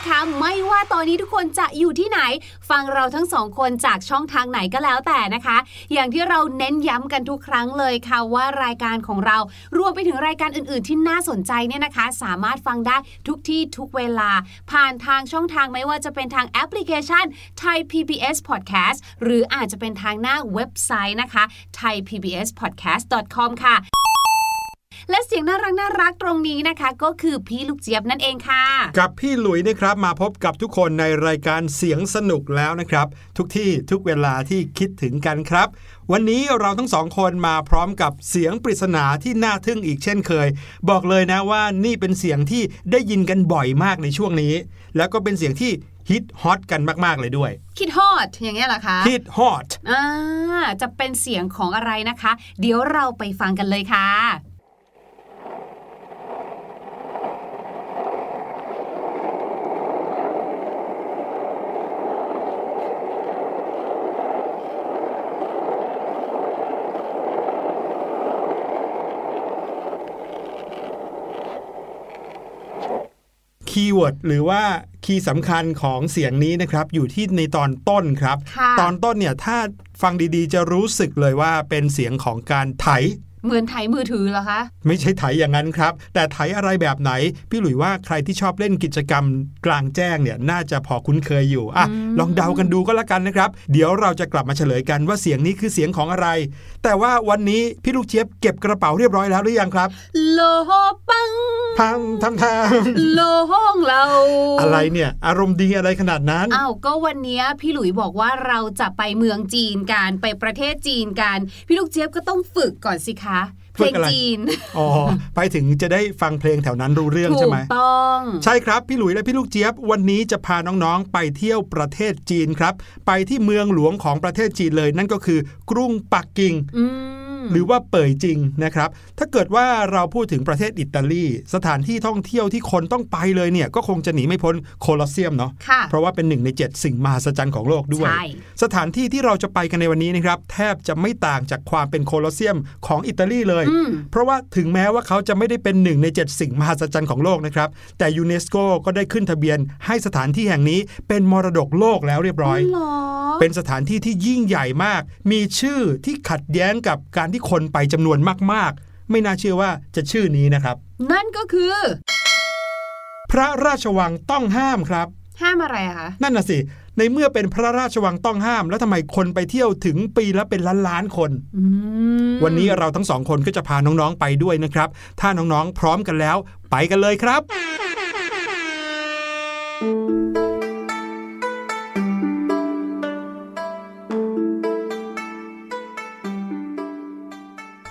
นุกทุกคะคะ ไม่ว่าตอนนี้ทุกคนจะอยู่ที่ไหน ฟังเราทั้งสองคนจากช่องทางไหนก็แล้วแต่นะคะ อย่างที่เราเน้นย้ำกันทุกครั้งเลยค่ะว่ารายการของเรา รวมไปถึงรายการอื่น ๆ ที่น่าสนใจเนี่ยนะคะ สามารถฟังได้ทุกที่ทุกเวลา ผ่านทางช่องทางไม่ว่าจะเป็นทางแอปพลิเคชัน Thai PBS Podcast หรืออาจจะเป็นทางหน้าเว็บไซต์นะคะ thaipbspodcast.com ค่ะ และเสียงน่ารักน่ารักตรงนี้นะคะ ก็คือพี่ลูกเจี๊ยบนั่นเองค่ะ กับพี่หลุยนะครับมาพบกับทุกคนในรายการเสียงสนุกแล้วนะครับ ทุกที่ทุกเวลาที่คิดถึงกันครับ วันนี้เราทั้งสองคนมาพร้อมกับเสียงปริศนาที่น่าทึ่งอีกเช่นเคย บอกเลยนะว่านี่เป็นเสียงที่ได้ยินกันบ่อยมากในช่วงนี้ แล้วก็เป็นเสียงที่ฮิตฮอตกันมาก ๆ เลยด้วย คิดฮอตอย่างเงี้ยเหรอคะฮิตฮอตอ่าจะเป็นเสียงของอะไรนะคะ เดี๋ยวเราไปฟังกันเลยค่ะ keyword หรือว่า key สำคัญของเสียงนี้นะครับ อยู่ที่ในตอนต้นครับค่ะตอนต้นเนี่ยถ้าฟังดีๆ จะรู้สึกเลยว่าเป็นเสียงของการไถ เหมือนไถมือถือเหรอคะ ไม่ใช่ไถอย่างนั้นครับ แต่ไถอะไรแบบไหน พี่หลุยว่าใครที่ชอบเล่นกิจกรรมกลางแจ้งเนี่ยน่าจะพอคุ้นเคยอยู่อะอืมลองเดากันดูก็แล้วกันนะครับ เดี๋ยวเราจะกลับมาเฉลยกันว่าเสียงนี้คือเสียงของอะไร แต่ว่าวันนี้พี่ลูกเจี๊ยบเก็บกระเป๋าเรียบร้อยแล้วหรือยังครับโลโฮปังทำทำทโลห้องเราำอะไรเนี่ย อารมณ์ดีอะไรขนาดนั้นอ้าวก็วันเนี้ยพี่หลุยบอกว่าเราจะไปเมืองจีนกันไปประเทศจีนกัน พี่ลูกเจี๊ยบก็ต้องฝึกก่อนสิคะเพฝึลกงอะไรจีน อ๋อ ไปถึงจะได้ฟังเพลงแถวนั้นรู้เรื่องถูใช่กไหมต้อง ใช่ครับพี่หลุยและพี่ลูกเจี๊ยบ วันนี้จะพาน้องๆ ไปเที่ยวประเทศจีนครับ ไปที่เมืองหลวงของประเทศจีนเลยนั่นก็คือกรุงปักกิ่งอืม หรือว่าเป่ยจริงนะครับ ถ้าเกิดว่าเราพูดถึงประเทศอิตาลี สถานที่ท่องเที่ยวที่คนต้องไปเลยเนี่ย ก็คงจะหนีไม่พ้นโคลอสเซียมเนาะค่ะเพราะว่าเป็นหนึ่งใน 7 สิ่งมหัศจรรย์ของโลกด้วยใช่สถานที่ที่เราจะไปกันในวันนี้นะครับ แทบจะไม่ต่างจากความเป็นโคลอสเซียมของอิตาลีเลยอืมเพราะว่าถึงแม้ว่าเขาจะไม่ได้เป็นหนึ่งใน 7 สิ่งมหัศจรรย์ของโลกนะครับ แต่ยูเนสโกก็ได้ขึ้นทะเบียนให้สถานที่แห่งนี้เป็นมรดกโลกแล้วเรียบร้อยหรอเป็นสถานที่ที่ยิ่งใหญ่มาก มีชื่อที่ขัดแย้งกับการที่คนไปจำนวนมากๆ ไม่น่าเชื่อว่าจะชื่อนี้นะครับ นั่นก็คือ พระราชวังต้องห้ามครับ ห้ามอะไรอะคะ นั่นน่ะสิ ในเมื่อเป็นพระราชวังต้องห้าม แล้วทำไมคนไปเที่ยวถึงปีละเป็นล้านล้านๆคน อืมวันนี้เราทั้งสองคนก็จะพาน้องๆไปด้วยนะครับ ถ้าน้องๆพร้อมกันแล้ว ไปกันเลยครับ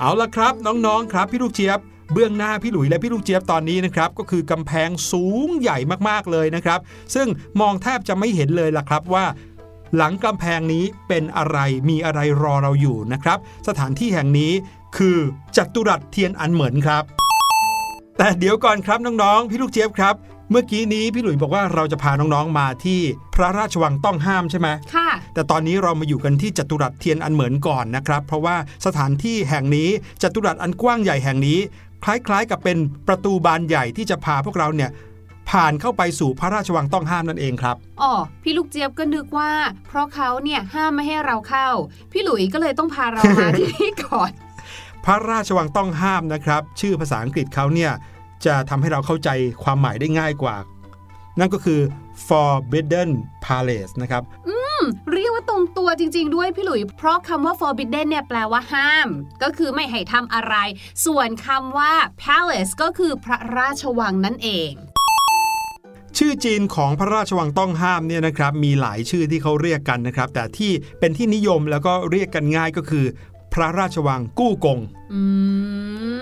เอาละครับน้องๆครับพี่ลูกเจี๊ยบเบื้องหน้าพี่หลุยและพี่ลูกเจี๊ยบตอนนี้นะครับก็คือกำแพงสูงใหญ่มากๆเลยนะครับ ซึ่งมองแทบจะไม่เห็นเลยล่ะครับว่า หลังกำแพงนี้เป็นอะไรมีอะไรรอเราอยู่นะครับ สถานที่แห่งนี้คือจัตุรัสเทียนอันเหมินครับ แต่เดี๋ยวก่อนครับน้องๆพี่ลูกเจี๊ยบครับ เมื่อกี้นี้พี่หลุยบอกว่าเราจะพาน้องๆมาที่พระราชวังต้องห้ามใช่ไหมค่ะ แต่ตอนนี้เรามาอยู่กันที่จัตุรัสเทียนอันเหมินก่อนนะครับ เพราะว่าสถานที่แห่งนี้จัตุรัสอันกว้างใหญ่แห่งนี้ คล้ายๆ กับเป็นประตูบานใหญ่ที่จะพาพวกเราเนี่ยผ่านเข้าไปสู่พระราชวังต้องห้ามนั่นเองครับ อ๋อ พี่ลูกเจี๊ยบก็นึกว่า เพราะเขาเนี่ยห้ามไม่ให้เราเข้า พี่หลุยก็เลยต้องพาเรามาที่นี่ก่อน พระราชวังต้องห้ามนะครับ ชื่อภาษาอังกฤษเขาเนี่ย จะทำให้เราเข้าใจความหมายได้ง่ายกว่า นั่นก็คือ Forbidden Palace นะครับเรียกว่าตรงตัวจริง ๆ ด้วยพี่หลุย เพราะคำว่า forbidden เนี่ยแปลว่าห้าม ก็คือไม่ให้ทำอะไร ส่วนคำว่า palace ก็คือพระราชวังนั่นเอง ชื่อจีนของพระราชวังต้องห้ามเนี่ยนะครับ มีหลายชื่อที่เขาเรียกกันนะครับ แต่ที่เป็นที่นิยมแล้วก็เรียกกันง่ายก็คือ พระราชวังกู้กงอื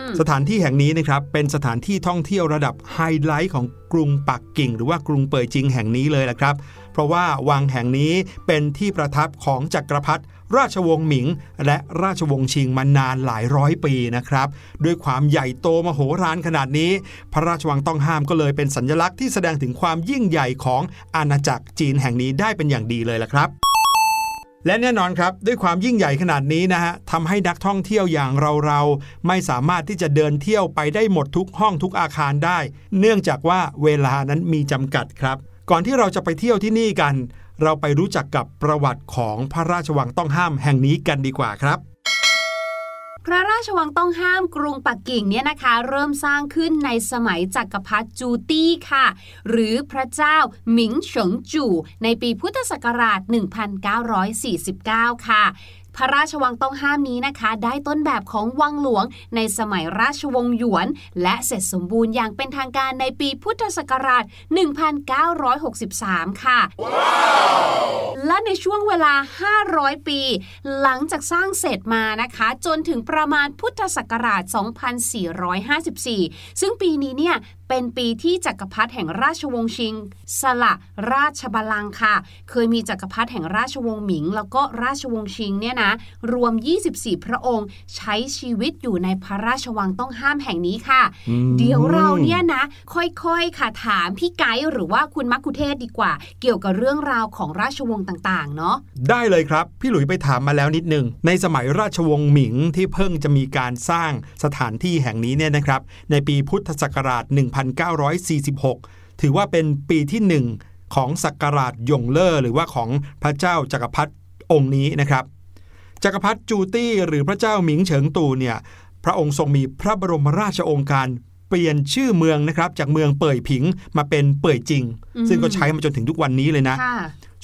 มสถานที่แห่งนี้นะครับเป็นสถานที่ท่องเที่ยวระดับไฮไลท์ของกรุงปักกิ่ง หรือว่ากรุงเป่ยจิงแห่งนี้เลยละครับ เพราะว่าวังแห่งนี้เป็นที่ประทับของจักรพรรดิราชวงศ์หมิง และราชวงศ์ชิงมานานหลายร้อยปีนะครับ ด้วยความใหญ่โตมโหฬารขนาดนี้ พระราชวังต้องห้ามก็เลยเป็นสัญลักษณ์ที่แสดงถึงความยิ่งใหญ่ของอาณาจักรจีนแห่งนี้ได้เป็นอย่างดีเลยละครับ และแน่นอนครับ ด้วยความยิ่งใหญ่ขนาดนี้นะฮะทำให้นักท่องเที่ยวอย่างเราเราๆ ไม่สามารถที่จะเดินเที่ยวไปได้หมดทุกห้องทุกอาคารได้ เนื่องจากว่าเวลานั้นมีจำกัดครับ ก่อนที่เราจะไปเที่ยวที่นี่กัน เราไปรู้จักกับประวัติของพระราชวังต้องห้ามแห่งนี้กันดีกว่าครับ พระราชวังต้องห้ามกรุงปักกิ่งเนี่ยนะคะ เริ่มสร้างขึ้นในสมัยจักรพรรดิจูตี้ค่ะ หรือพระเจ้าหมิงเฉิงจู่ในปีพุทธศักราช 1949 ค่ะ พระราชวังต้องห้ามนี้นะคะ ได้ต้นแบบของวังหลวงในสมัยราชวงศ์หยวน และเสร็จสมบูรณ์อย่างเป็นทางการในปีพุทธศักราช 1963 ค่ะและในช่วงเวลา 500 ปี หลังจากสร้างเสร็จมานะคะ จนถึงประมาณพุทธศักราช 2454 ซึ่งปีนี้เนี่ย เป็นปีที่จักรพรรดิแห่งราชวงศ์ชิง สละราชบัลลังก์ค่ะ เคยมีจักรพรรดิแห่งราชวงศ์หมิง แล้วก็ราชวงศ์ชิงเนี่ยนะ รวม 24 พระองค์ ใช้ชีวิตอยู่ในพระราชวังต้องห้ามแห่งนี้ค่ะอืมเดี๋ยวเราเนี่ยนะ ค่อยๆค่ะถามพี่ไกด์หรือว่าคุณมักคุเทศก์ดีกว่า เกี่ยวกับเรื่องราวของราชวงศ์ต่างๆ เนาะได้เลยครับ พี่หลุยไปถามมาแล้วนิดหนึ่งในสมัยราชวงศ์หมิงที่เพิ่งจะมีการสร้างสถานที่แห่งนี้เนี่ยนะครับ ในปีพุทธศักราช1946 ถือว่าเป็นปีที่หนึ่งของศักราชยงเลอร์หรือว่าของพระเจ้าจักรพรรดิองค์นี้นะครับ จักรพรรดิจูตี้หรือพระเจ้าหมิงเฉิงตูเนี่ยพระองค์ทรงมีพระบรมราชองค์การเปลี่ยนชื่อเมืองนะครับจากเมืองเป่ยผิงมาเป็นเป่ยจริง ซึ่งก็ใช้มาจนถึงทุกวันนี้เลยนะะ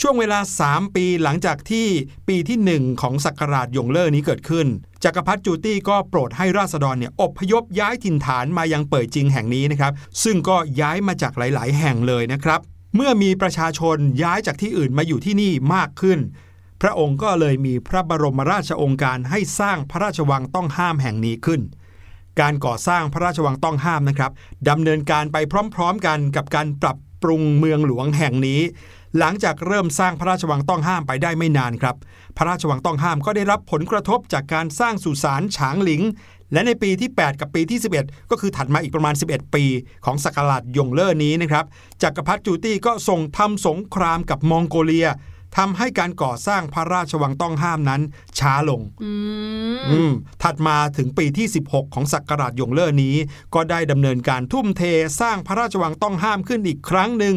ช่วงเวลา 3 ปีหลังจากที่ปีที่ 1 ของศักราชยงเลอร์นี้เกิดขึ้นจักรพรรดิจูตี้ก็โปรดให้ราษฎรเนี่ยอพยพย้ายถิ่นฐานมายังเป่ยจริงแห่งนี้นะครับ ซึ่งก็ย้ายมาจากหลาย ๆ แห่งเลยนะครับ เมื่อมีประชาชนย้ายจากที่อื่นมาอยู่ที่นี่มากขึ้น พระองค์ก็เลยมีพระบรมราชองการให้สร้างพระราชวังต้องห้ามแห่งนี้ขึ้น การก่อสร้างพระราชวังต้องห้ามนะครับดำเนินการไปพร้อม ๆ กันกับการปรับปรุงเมืองหลวงแห่งนี้ หลังจากเริ่มสร้างพระราชวังต้องห้ามไปได้ไม่นานครับ พระราชวังต้องห้ามก็ได้รับผลกระทบจากการสร้างสุสานฉางหลิง และในปีที่ 8 กับปีที่ 11 ก็คือถัดมาอีกประมาณ 11 ปี ของศักราชยงเลอร์นี้นะครับจักรพรรดิจูตี้ก็ส่งทำสงครามกับมองโกเลียทำให้การก่อสร้างพระราชวังต้องห้ามนั้น ช้าลงอืมอืมถัดมาถึงปีที่ 16 ของศักราชยงเลอร์นี้ ก็ได้ดำเนินการทุ่มเทสร้างพระราชวังต้องห้ามขึ้นอีกครั้งหนึ่ง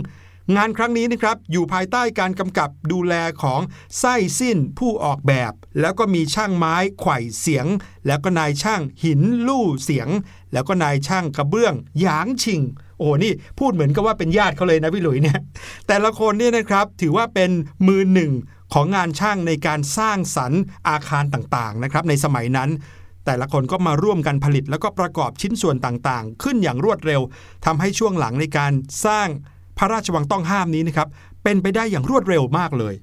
งานครั้งนี้นะครับอยู่ภายใต้การกำกับดูแลของไส้สิ้นผู้ออกแบบ แล้วก็มีช่างไม้ไขว่เสียง แล้วก็นายช่างหินลู่เสียง แล้วก็นายช่างกระเบื้องหยางชิงโอ้โหนี่พูดเหมือนกับว่าเป็นญาติเขาเลยนะพี่หลุยเนี่ยแต่ละคนเนี่ยนะครับถือว่าเป็นมือหนึ่งของงานช่างในการสร้างสรรค์อาคารต่างๆนะครับในสมัยนั้น แต่ละคนก็มาร่วมกันผลิตแล้วก็ประกอบชิ้นส่วนต่างๆ ขึ้นอย่างรวดเร็วทำให้ช่วงหลังในการสร้าง พระราชวังต้องห้ามนี้นะครับเป็นไปได้อย่างรวดเร็วมากเลย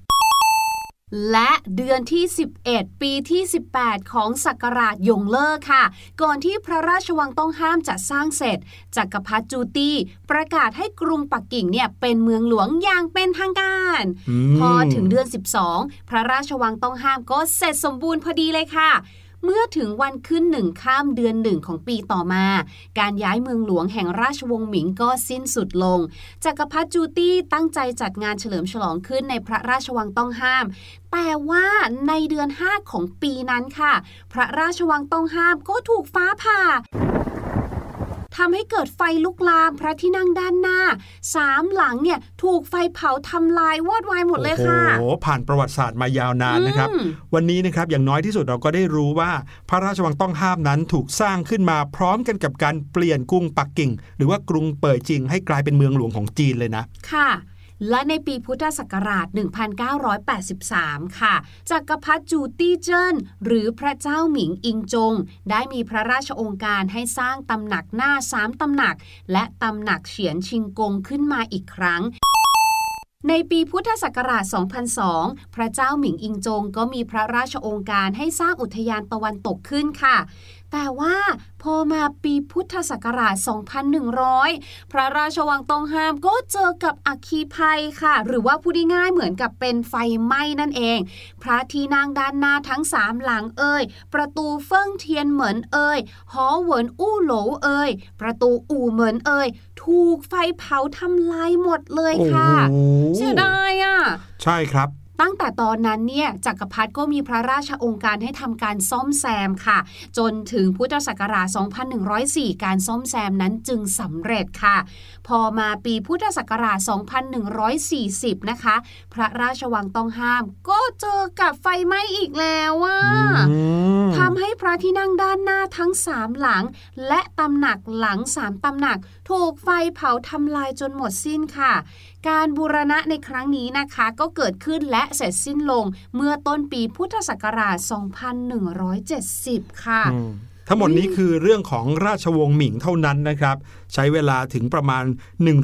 และเดือนที่ 11 ปีที่ 18 ของศักราชยงเลอร์ค่ะ ก่อนที่พระราชวังต้องห้ามจะสร้างเสร็จจักรพรรดิจูตี้ประกาศให้กรุงปักกิ่งเนี่ยเป็นเมืองหลวงอย่างเป็นทางการอืมพอถึงเดือน 12 พระราชวังต้องห้ามก็เสร็จสมบูรณ์พอดีเลยค่ะ เมื่อถึงวันขึ้นหนึ่งข้ามเดือนหนึ่งของปีต่อมา การย้ายเมืองหลวงแห่งราชวงศ์หมิงก็สิ้นสุดลง จักรพรรดิจูตี้ตั้งใจจัดงานเฉลิมฉลองขึ้นในพระราชวังต้องห้าม แต่ว่าในเดือน 5 ของปีนั้นค่ะ พระราชวังต้องห้ามก็ถูกฟ้าผ่า ทำให้เกิดไฟลุกลามพระที่นั่งด้านหน้าสามหลังเนี่ยถูกไฟเผาทำลายวอดวายหมดเลยค่ะโอ้โหผ่านประวัติศาสตร์มายาวนานนะครับอืมวันนี้นะครับอย่างน้อยที่สุดเราก็ได้รู้ว่า พระราชวังต้องห้ามนั้นถูกสร้างขึ้นมาพร้อมกันกับการเปลี่ยนกรุงปักกิ่ง หรือว่ากรุงเป่ยจิงให้กลายเป็นเมืองหลวงของจีนเลยนะค่ะ และในปีพุทธศักราช 1983 ค่ะ จักรพรรดิจูตี้เจิ้นหรือพระเจ้าหมิงอิงจง ได้มีพระราชองค์การให้สร้างตำหนักหน้าสามตำหนัก และตำหนักเฉียนชิงกงขึ้นมาอีกครั้งในปีพุทธศักราช 2002 พระเจ้าหมิงอิงจงก็มีพระราชองค์การให้สร้างอุทยานตะวันตกขึ้นค่ะ แต่ว่าพอมาปีพุทธศักราช 2100 พระราชวังต้องห้ามก็เจอกับอัคคีภัยค่ะ หรือว่าพูดง่ายๆเหมือนกับเป็นไฟไหม้นั่นเอง พระที่นั่งด้านหน้าทั้งสามหลังเอ่ย ประตูเฟิ่งเทียนเหมือนเอ่ย หอเหวินอู้โหลเอ่ย ประตูอู่เหมือนเอ่ย ถูกไฟเผาทำลายหมดเลยค่ะโอ้โหเสียดายอะ ใช่ครับ ตตั้งแต่ตอนนั้นเนี่ยจักรพรรดิก็มีพระราชองค์การให้ทำการซ่อมแซมค่ะ จนถึงพุทธศักราช 2104 การซ่อมแซมนั้นจึงสำเร็จค่ะ พอมาปีพุทธศักราช 2140 นะคะ พระราชวังต้องห้าม ก็เจอกับไฟไหม้อีกแล้วว่าอืมทำให้พระที่นั่งด้านหน้าทั้งสามหลัง และตำหนักหลังสามตำหนัก ถูกไฟเผาทำลายจนหมดสิ้นค่ะ การบูรณะในครั้งนี้นะคะก็เกิดขึ้นและเสร็จสิ้นลงเมื่อต้นปีพุทธศักราช 2170 ค่ะอืมทั้งหมดนี้คือเรื่องของราชวงศ์หมิงเท่านั้นนะครับ ใช้เวลาถึงประมาณ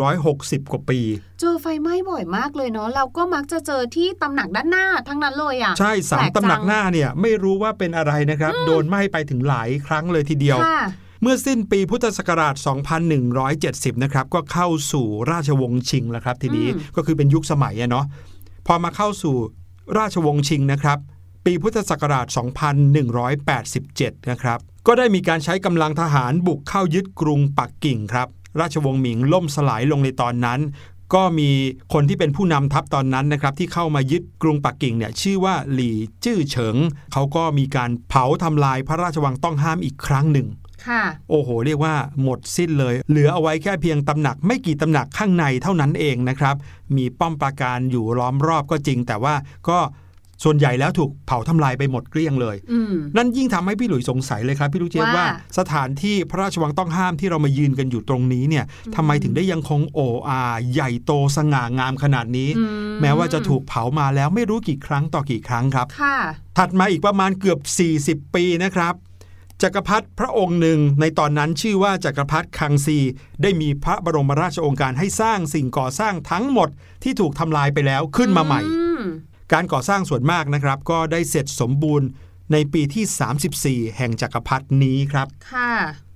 160 กว่าปี เจอไฟไหม้บ่อยมากเลยเนาะเราก็มักจะเจอที่ตำหนักด้านหน้าทั้งนั้นเลยอะ่ะใช่สามแปลกจังตำหนักหน้าเนี่ยไม่รู้ว่าเป็นอะไรนะครับ โดนไหม้ไปถึงหลายครั้งเลยทีเดียวค่ะ เมื่อสิ้นปีพุทธศักราช 2170 นะครับ ก็เข้าสู่ราชวงศ์ชิงแล้วครับ ทีนี้อืมก็คือเป็นยุคสมัยอะเนาะพอมาเข้าสู่ราชวงศ์ชิงนะครับ ปีพุทธศักราช 2187 นะครับ ก็ได้มีการใช้กำลังทหารบุกเข้ายึดกรุงปักกิ่งครับ ราชวงศ์หมิงล่มสลายลงในตอนนั้นก็มีคนที่เป็นผู้นำทัพตอนนั้นนะครับที่เข้ามายึดกรุงปักกิ่งเนี่ยชื่อว่าหลี่จื้อเฉิง เขาก็มีการเผาทำลายพระราชวังต้องห้ามอีกครั้งหนึ่งค่ะ โอ้โห เรียกว่าหมดสิ้นเลย เหลือเอาไว้แค่เพียงตำหนักไม่กี่ตำหนักข้างในเท่านั้นเองนะครับ มีป้อมปราการอยู่ล้อมรอบก็จริง แต่ว่าก็ส่วนใหญ่แล้วถูกเผาทำลายไปหมดเกลี้ยงเลยอืมนั่นยิ่งทำให้พี่หลุยสงสัยเลยครับพี่ลูกเจี๊ยบว่าว่า สถานที่พระราชวังต้องห้ามที่เรามายืนกันอยู่ตรงนี้เนี่ยทำไมถึงได้ยังคงโออาใหญ่โตสง่างามขนาดนี้อืแม้ว่าจะถูกเผามาแล้วไม่รู้กี่ครั้งต่อกี่ครั้งครับค่ะถัดมาอีกประมาณเกือบ 40 ปีนะครับ จักรพรรดิพระองค์หนึ่งในตอนนั้นชื่อว่าจักรพรรดิคังซี ได้มีพระบรมราชโองการให้สร้างสิ่งก่อสร้างทั้งหมดที่ถูกทำลายไปแล้วขึ้นมาใหม่อืมการก่อสร้างส่วนมากนะครับ ก็ได้เสร็จสมบูรณ์ในปีที่ 34 แห่งจักรพรรดินี้ครับ ค่ะ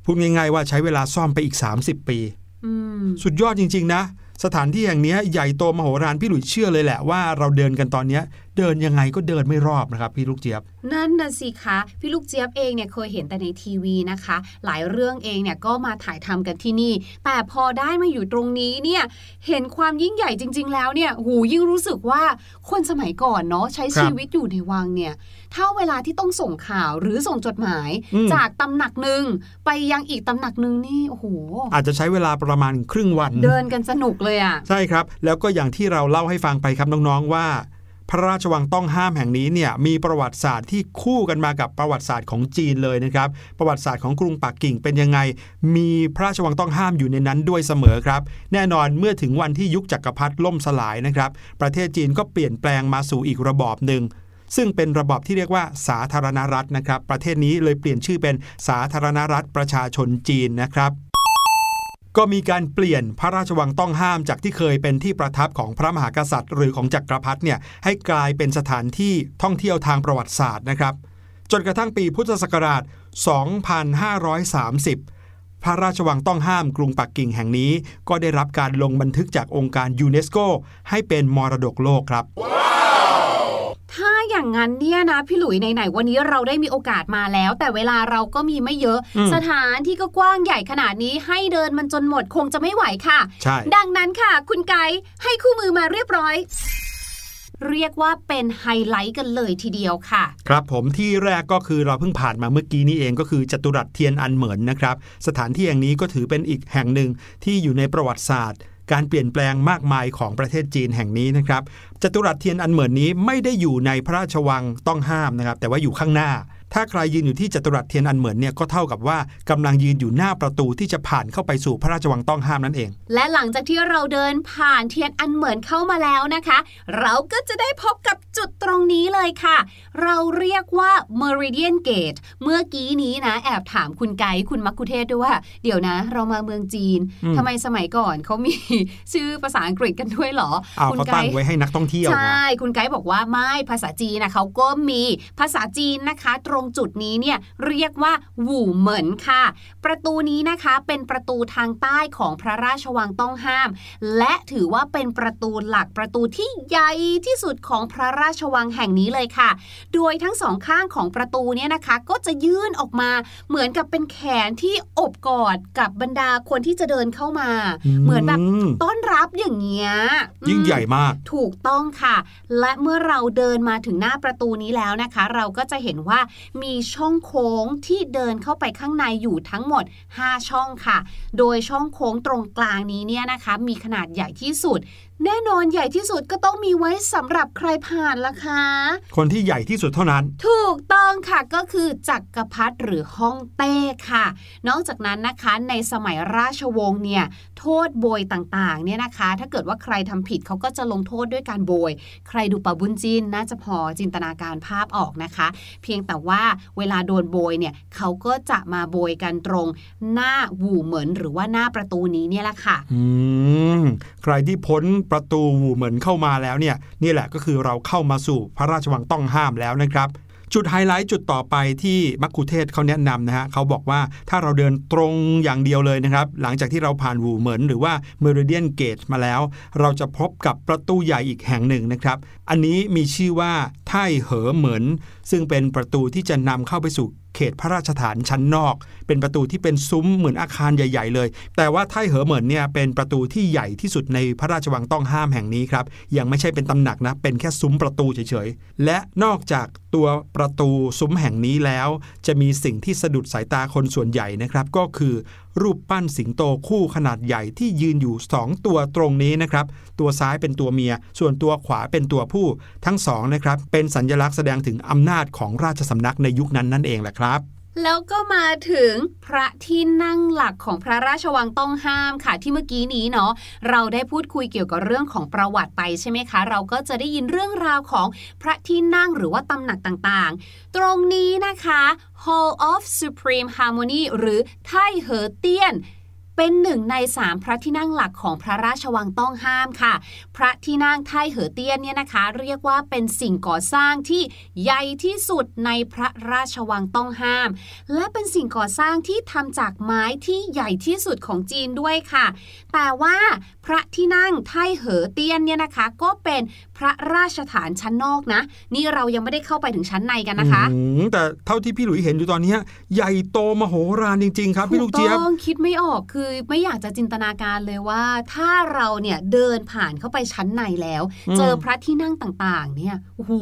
พูดง่ายๆว่าใช้เวลาซ่อมไปอีก 30 ปีอืมสุดยอดจริง ๆ นะ สถานที่แห่งเนี้ยใหญ่โตมโหฬารพี่หลุยเชื่อเลยแหละว่าเราเดินกันตอนเนี้ยเดินยังไงก็เดินไม่รอบนะครับพี่ลูกเจี๊ยบ นั่นน่ะสิคะพี่ลูกเจี๊ยบเองเนี่ยเคยเห็นแต่ในทีวีนะคะ หลายเรื่องเองเนี่ยก็มาถ่ายทำกันที่นี่ แต่พอได้มาอยู่ตรงนี้เนี่ยเห็นความยิ่งใหญ่จริง ๆ แล้วเนี่ยหูยิ่งรู้สึกว่าคนสมัยก่อนเนาะใช้ครับชีวิตอยู่ในวังเนี่ย ถ้าเวลาที่ต้องส่งข่าวหรือส่งจดหมายอืมจากตำหนักหนึ่งไปยังอีกตำหนักหนึ่งนี่โอ้โหอาจจะใช้เวลาประมาณครึ่งวัน เดินกันสนุกเลยอะ่ะใช่ครับ แล้วก็อย่างที่เราเล่าให้ฟังไปครับน้องๆว่าพระราชวังต้องห้ามแห่งนี้เนี่ยมีประวัติศาสตร์ที่คู่กันมากับประวัติศาสตร์ของจีนเลยนะครับ ประวัติศาสตร์ของกรุงปักกิ่งเป็นยังไง มีพระราชวังต้องห้ามอยู่ในนั้นด้วยเสมอครับ แน่นอนเมื่อถึงวันที่ยุคจักรพรรดิล่มสลายนะครับ ประเทศจีนก็เปลี่ยนแปลงมาสู่อีกระบอบหนึ่ง ซึ่งเป็นระบอบที่เรียกว่าสาธารณรัฐนะครับ ประเทศนี้เลยเปลี่ยนชื่อเป็นสาธารณรัฐประชาชนจีนนะครับก็มีการเปลี่ยนพระราชวังต้องห้ามจากที่เคยเป็นที่ประทับของพระมหากษัตริย์ หรือของจักรพรรดิเนี่ยให้กลายเป็นสถานที่ท่องเที่ยวทางประวัติศาสตร์นะครับ จนกระทั่งปีพุทธศักราช 2530 พระราชวังต้องห้ามกรุงปักกิ่งแห่งนี้ ก็ได้รับการลงบันทึกจากองค์การยูเนสโกให้เป็นมรดกโลกครับถ้า อย่างนั้นเนี่ยนะพี่หลุยไหนๆวันนี้เราได้มีโอกาสมาแล้ว แต่เวลาเราก็มีไม่เยอะอืมสถานที่ก็กว้างใหญ่ขนาดนี้ให้เดินมันจนหมดคงจะไม่ไหวค่ะใช่ดังนั้นค่ะ คุณไกด์ให้คู่มือมาเรียบร้อยเรียกว่าเป็นไฮไลท์กันเลยทีเดียวค่ะ ครับผมที่แรกก็คือเราเพิ่งผ่านมาเมื่อกี้นี้เองก็คือจัตุรัสเทียนอันเหมินนะครับ สถานที่แห่งนี้ก็ถือเป็นอีกแห่งหนึ่งที่อยู่ในประวัติศาสตร์ การเปลี่ยนแปลงมากมายของประเทศจีนแห่งนี้นะครับจัตุรัสเทียนอันเหมินนี้ไม่ได้อยู่ในพระราชวังต้องห้ามนะครับ แต่ว่าอยู่ข้างหน้า ถ้าใครยืนอยู่ที่จัตุรัสเทียนอันเหมินเนี่ยก็เท่ากับว่ากำลังยืนอยู่หน้าประตูที่จะผ่านเข้าไปสู่พระราชวังต้องห้ามนั่นเอง และหลังจากที่เราเดินผ่านเทียนอันเหมือนเข้ามาแล้วนะคะ เราก็จะได้พบกับจุดตรงนี้เลยค่ะ เราเรียกว่า Meridian Gate เมื่อกี้นี้นะ แอบถามคุณไกด์คุณมักคุเทศด้วยว่า เดี๋ยวนะ เรามาเมืองจีนอืมทำไมสมัยก่อนเขามีชื่อภาษาอังกฤษกันด้วยเหรอเอาคุณเขาไกตั้งด์ไว้ให้นักท่องเที่ยวใชนะ่คุณไกด์บอกว่าไม่ภาษาจีนนะเขาก็มีภาษาจีนนะคะ ตรงรงจุดนี้เนี่ยเรียกว่าหู่เหมินค่ะ ประตูนี้นะคะเป็นประตูทางใต้ของพระราชวังต้องห้าม และถือว่าเป็นประตูหลักประตูที่ใหญ่ที่สุดของพระราชวังแห่งนี้เลยค่ะ โดยทั้งสองข้างของประตูเนี่ยนะคะ ก็จะยื่นออกมาเหมือนกับเป็นแขนที่อบกอดกับบรรดาคนที่จะเดินเข้ามา เหมือนแบบต้อนรับอย่างเงี้ยยิ่งใหญ่มาก ถูกต้องค่ะ และเมื่อเราเดินมาถึงหน้าประตูนี้แล้วนะคะ เราก็จะเห็นว่ามีช่องโค้งที่เดินเข้าไปข้างในอยู่ทั้งหมด 5 ช่องค่ะ โดยช่องโค้งตรงกลางนี้เนี่ยนะคะ มีขนาดใหญ่ที่สุดแน่นอนใหญ่ที่สุดก็ต้องมีไว้สำหรับใครผ่านละคะ คนที่ใหญ่ที่สุดเท่านั้น ถูกต้องค่ะก็คือจักรพรรดิหรือฮ่องเต้ค่ะ นอกจากนั้นนะคะในสมัยราชวงศ์เนี่ยโทษโบยต่างๆเนี่ยนะคะ ถ้าเกิดว่าใครทำผิดเขาก็จะลงโทษด้วยการโบย ใครดูปะบุญจินน่าจะพอจินตนาการภาพออกนะคะ เพียงแต่ว่าเวลาโดนโบยเนี่ยเขาก็จะมาโบยกันตรง หน้าหูเหมือนหรือว่าหน้าประตูนี้เนี่ยแหละค่ะอืมใครที่พ้นประตูหูเหมือนเข้ามาแล้วเนี่ยนี่แหละก็คือเราเข้ามาสู่พระราชวังต้องห้ามแล้วนะครับ จุดไฮไลท์จุดต่อไปที่มักคุเทศเขาแนะนำนะฮะเขาบอกว่าถ้าเราเดินตรงอย่างเดียวเลยนะครับ หลังจากที่เราผ่านวูเหมินหรือว่าเมริเดียนเกตมาแล้ว เราจะพบกับประตูใหญ่อีกแห่งหนึ่งนะครับ อันนี้มีชื่อว่าไท่เหอเหมินซึ่งเป็นประตูที่จะนำเข้าไปสู่ เขตพระราชฐานชั้นนอก เป็นประตูที่เป็นซุ้มเหมือนอาคารใหญ่ ๆ เลย แต่ว่าไท่เหอเหมินเนี่ยเป็นประตูที่ใหญ่ที่สุดในพระราชวังต้องห้ามแห่งนี้ครับยังไม่ใช่เป็นตำหนักนะเป็นแค่ซุ้มประตูเฉยๆและนอกจากตัวประตูซุ้มแห่งนี้แล้ว จะมีสิ่งที่สะดุดสายตาคนส่วนใหญ่นะครับก็คือ รูปปั้นสิงโตคู่ขนาดใหญ่ที่ยืนอยู่ 2 ตัวตรงนี้นะครับ ตัวซ้ายเป็นตัวเมีย ส่วนตัวขวาเป็นตัวผู้ ทั้งสองนะครับ เป็นสัญลักษณ์แสดงถึงอำนาจของราชสำนักในยุคนั้นนั่นเองแหละครับ แล้วก็มาถึงพระที่นั่งหลักของพระราชวังต้องห้ามค่ะ ที่เมื่อกี้นี้เนาะเราได้พูดคุยเกี่ยวกับเรื่องของประวัติไปใช่ไหมคะ เราก็จะได้ยินเรื่องราวของพระที่นั่งหรือว่าตำหนักต่างๆ ตรงนี้นะคะ Hall of Supreme Harmony หรือไทเหอเตี้ยน เป็นหนึ่งในสามพระที่นั่งหลักของพระราชวังต้องห้ามค่ะ พระที่นั่งไทเหอเตี้ยนเนี่ยนะคะ เรียกว่าเป็นสิ่งก่อสร้างที่ใหญ่ที่สุดในพระราชวังต้องห้าม และเป็นสิ่งก่อสร้างที่ทำจากไม้ที่ใหญ่ที่สุดของจีนด้วยค่ะ แต่ว่าพระที่นั่งไทเหอเตี้ยนเนี่ยนะคะ ก็เป็นพระราชฐานชั้นนอกนะ นี่เรายังไม่ได้เข้าไปถึงชั้นในกันนะคะอืมแต่เท่าที่พี่หลุยเห็นอยู่ตอนเนี้ยใหญ่โตมโหฬารจริง ๆ ครับ พี่ลูกเจี๊ยบถูต้องคิดไม่ออกคือไม่อยากจะจินตนาการเลยว่า ถ้าเราเนี่ยเดินผ่านเข้าไปชั้นในแล้วอืมเจอพระที่นั่งต่างๆ เนี่ยโอ้โห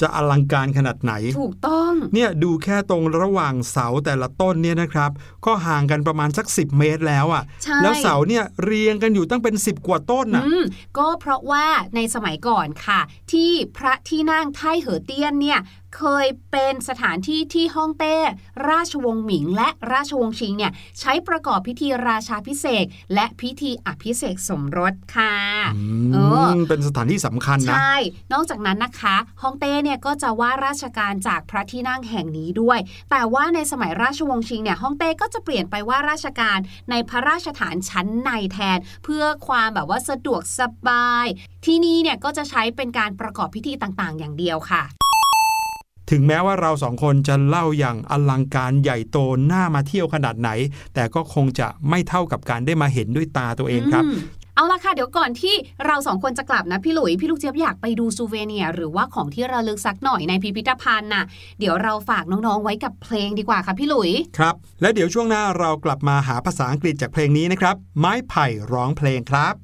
จะอลังการขนาดไหน ถูกต้องเนี่ยดูแค่ตรงระหว่างเสาแต่ละต้นเนี่ยนะครับ ก็ห่างกันประมาณสัก 10 เมตรแล้วอะ่ะใช่แล้วเสาเนี่ยเรียงกันอยู่ตั้งเป็น 10 กว่าต้นน่ะอืมก็เพราะว่าในสมัยก่อนค่ะ ที่พระที่นั่งไทเหอเตี้ยนเนี่ยเคยเป็นสถานที่ที่ฮ่องเต้ ราชวงศ์หมิง และราชวงศ์ชิงเนี่ยใช้ประกอบพิธีราชาพิเศษกและพิธีอภิเษกสมรสค่ะอืเออมเป็นสถานที่สำคัญนะ ใช่ นอกจากนั้นนะคะฮ่องเต้เนี่ยก็จะว่าราชการจากพระที่นั่งแห่งนี้ด้วย แต่ว่าในสมัยราชวงศ์ชิงเนี่ยฮ่องเต้ก็จะเปลี่ยนไปว่าราชการในพระราชฐานชั้นในแทน เพื่อความแบบว่าสะดวกสบาย ที่นี่เนี่ยก็จะใช้เป็นการประกอบพิธีต่างๆ อย่างเดียวค่ะ ถึงแม้ว่าเราสองคนจะเล่าอย่างอลังการใหญ่โตน่ามาเที่ยวขนาดไหน แต่ก็คงจะไม่เท่ากับการได้มาเห็นด้วยตาตัวเองครับมเอาละค่ะ เดี๋ยวก่อนที่เราสองคนจะกลับนะ พี่หลุย พี่ลูกเจี๊ยบอยากไปดูซูเวเนียร์หรือว่าของที่ระลึกสักหน่อยในพิพิธภัณฑ์น่ะ เดี๋ยวเราฝากน้องๆไว้กับเพลงดีกว่าค่ะพี่หลุย ครับ และเดี๋ยวช่วงหน้าเรากลับมาหาภาษาอังกฤษจากเพลงนี้นะครับ ไม้ไผ่ร้องเพลงครับ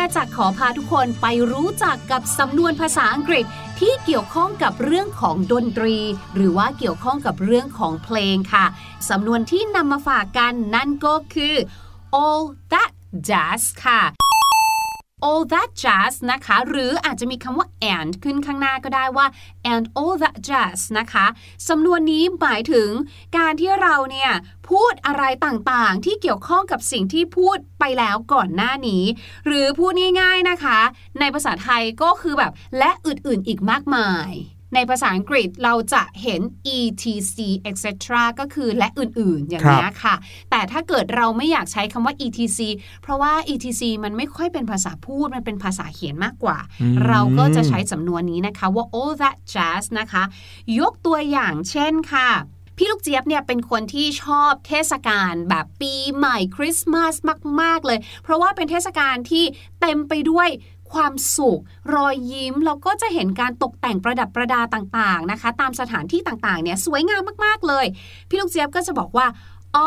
เนี่ยจะขอพาทุกคนไปรู้จักกับสำนวนภาษาอังกฤษที่เกี่ยวข้องกับเรื่องของดนตรี หรือว่าเกี่ยวข้องกับเรื่องของเพลงค่ะ สำนวนที่นำมาฝากกันนั่นก็คือ all that jazz ค่ะ all that jazz นะคะ หรืออาจจะมีคำว่า and ขึ้นข้างหน้าก็ได้ว่า and all that jazz นะคะสำนวนนี้หมายถึงการที่เราเนี่ยพูดอะไรต่างๆ ที่เกี่ยวข้องกับสิ่งที่พูดไปแล้วก่อนหน้านี้ หรือพูดง่ายๆนะคะ ในภาษาไทยก็คือแบบและอื่นๆอีกมากมาย ในภาษาอังกฤษเราจะเห็น etc etc ก็คือและอื่นๆ อย่างนี้ยค่ะ แต่ถ้าเกิดเราไม่อยากใช้คำว่า etc เพราะว่า etc มันไม่ค่อยเป็นภาษาพูด มันเป็นภาษาเขียนมากกว่าอืมเราก็จะใช้สำนวนนี้นะคะว่า all that jazz นะคะ ยกตัวอย่างเช่นค่ะพี่ลูกเจี๊ยบเนี่ยเป็นคนที่ชอบเทศกาลแบบปีใหม่คริสต์มาสมาก ๆ เลย เพราะว่าเป็นเทศกาลที่เต็มไปด้วย ความสุข รอยยิ้มเราก็จะเห็นการตกแต่งประดับประดาต่างๆนะคะ ตามสถานที่ต่างๆเนี่ยสวยงามมากๆเลย พี่ลูกเจี๊ยบก็จะบอกว่า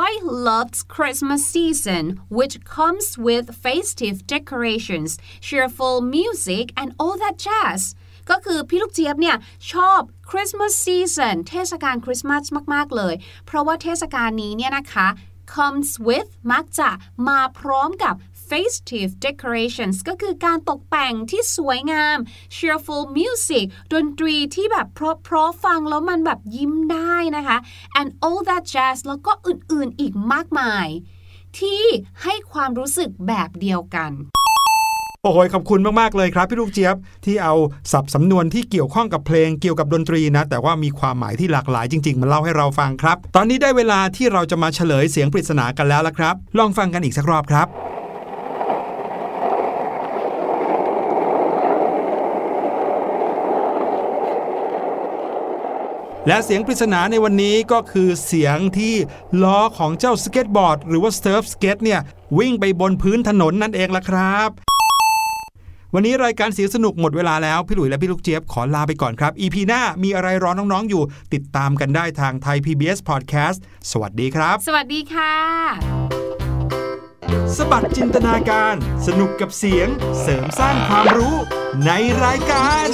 I loved Christmas season, which comes with festive decorations, cheerful music, and all that jazz. ก็คือพี่ลูกเจี๊ยบเนี่ย ชอบ Christmas season เทศกาลคริสต์มาสมาก ๆ เลย เพราะว่าเทศกาลนี้เนี่ยนะคะ comes with มักจะมาพร้อมกับ festive decorations ก็คือการตกแต่งที่สวยงาม cheerful music ดนตรีที่แบบเพราะๆฟังแล้วมันแบบยิ้มได้นะคะ and all that jazz แล้วก็อื่นๆอีกมากมาย ที่ให้ความรู้สึกแบบเดียวกันโอ้โหขอบคุณมาก ๆ เลยครับ พี่ลูกเจี๊ยบ ที่เอาศัพท์สำนวนที่เกี่ยวข้องกับเพลงเกี่ยวกับดนตรีนะ แต่ว่ามีความหมายที่หลากหลายจริง ๆ มาเล่าให้เราฟังครับ ตอนนี้ได้เวลาที่เราจะมาเฉลยเสียงปริศนากันแล้วละครับ ลองฟังกันอีกสักรอบครับ และเสียงปริศนาในวันนี้ก็คือเสียงที่ล้อของเจ้าสเก็ตบอร์ด หรือว่าเซิร์ฟสเก็ตเนี่ย วิ่งไปบนพื้นถนนนั่นเองละครับ วันนี้รายการเสียงสนุกหมดเวลาแล้ว พี่หลุยและพี่ลูกเจี๊ยบขอลาไปก่อนครับ EP หน้ามีอะไรรอน้องๆอยู่ ติดตามกันได้ทางไทย PBS Podcast สวัสดีครับ สวัสดีค่ะสบัดจินตนาการ สนุกกับเสียงเสริมสร้างความรู้ในรายการ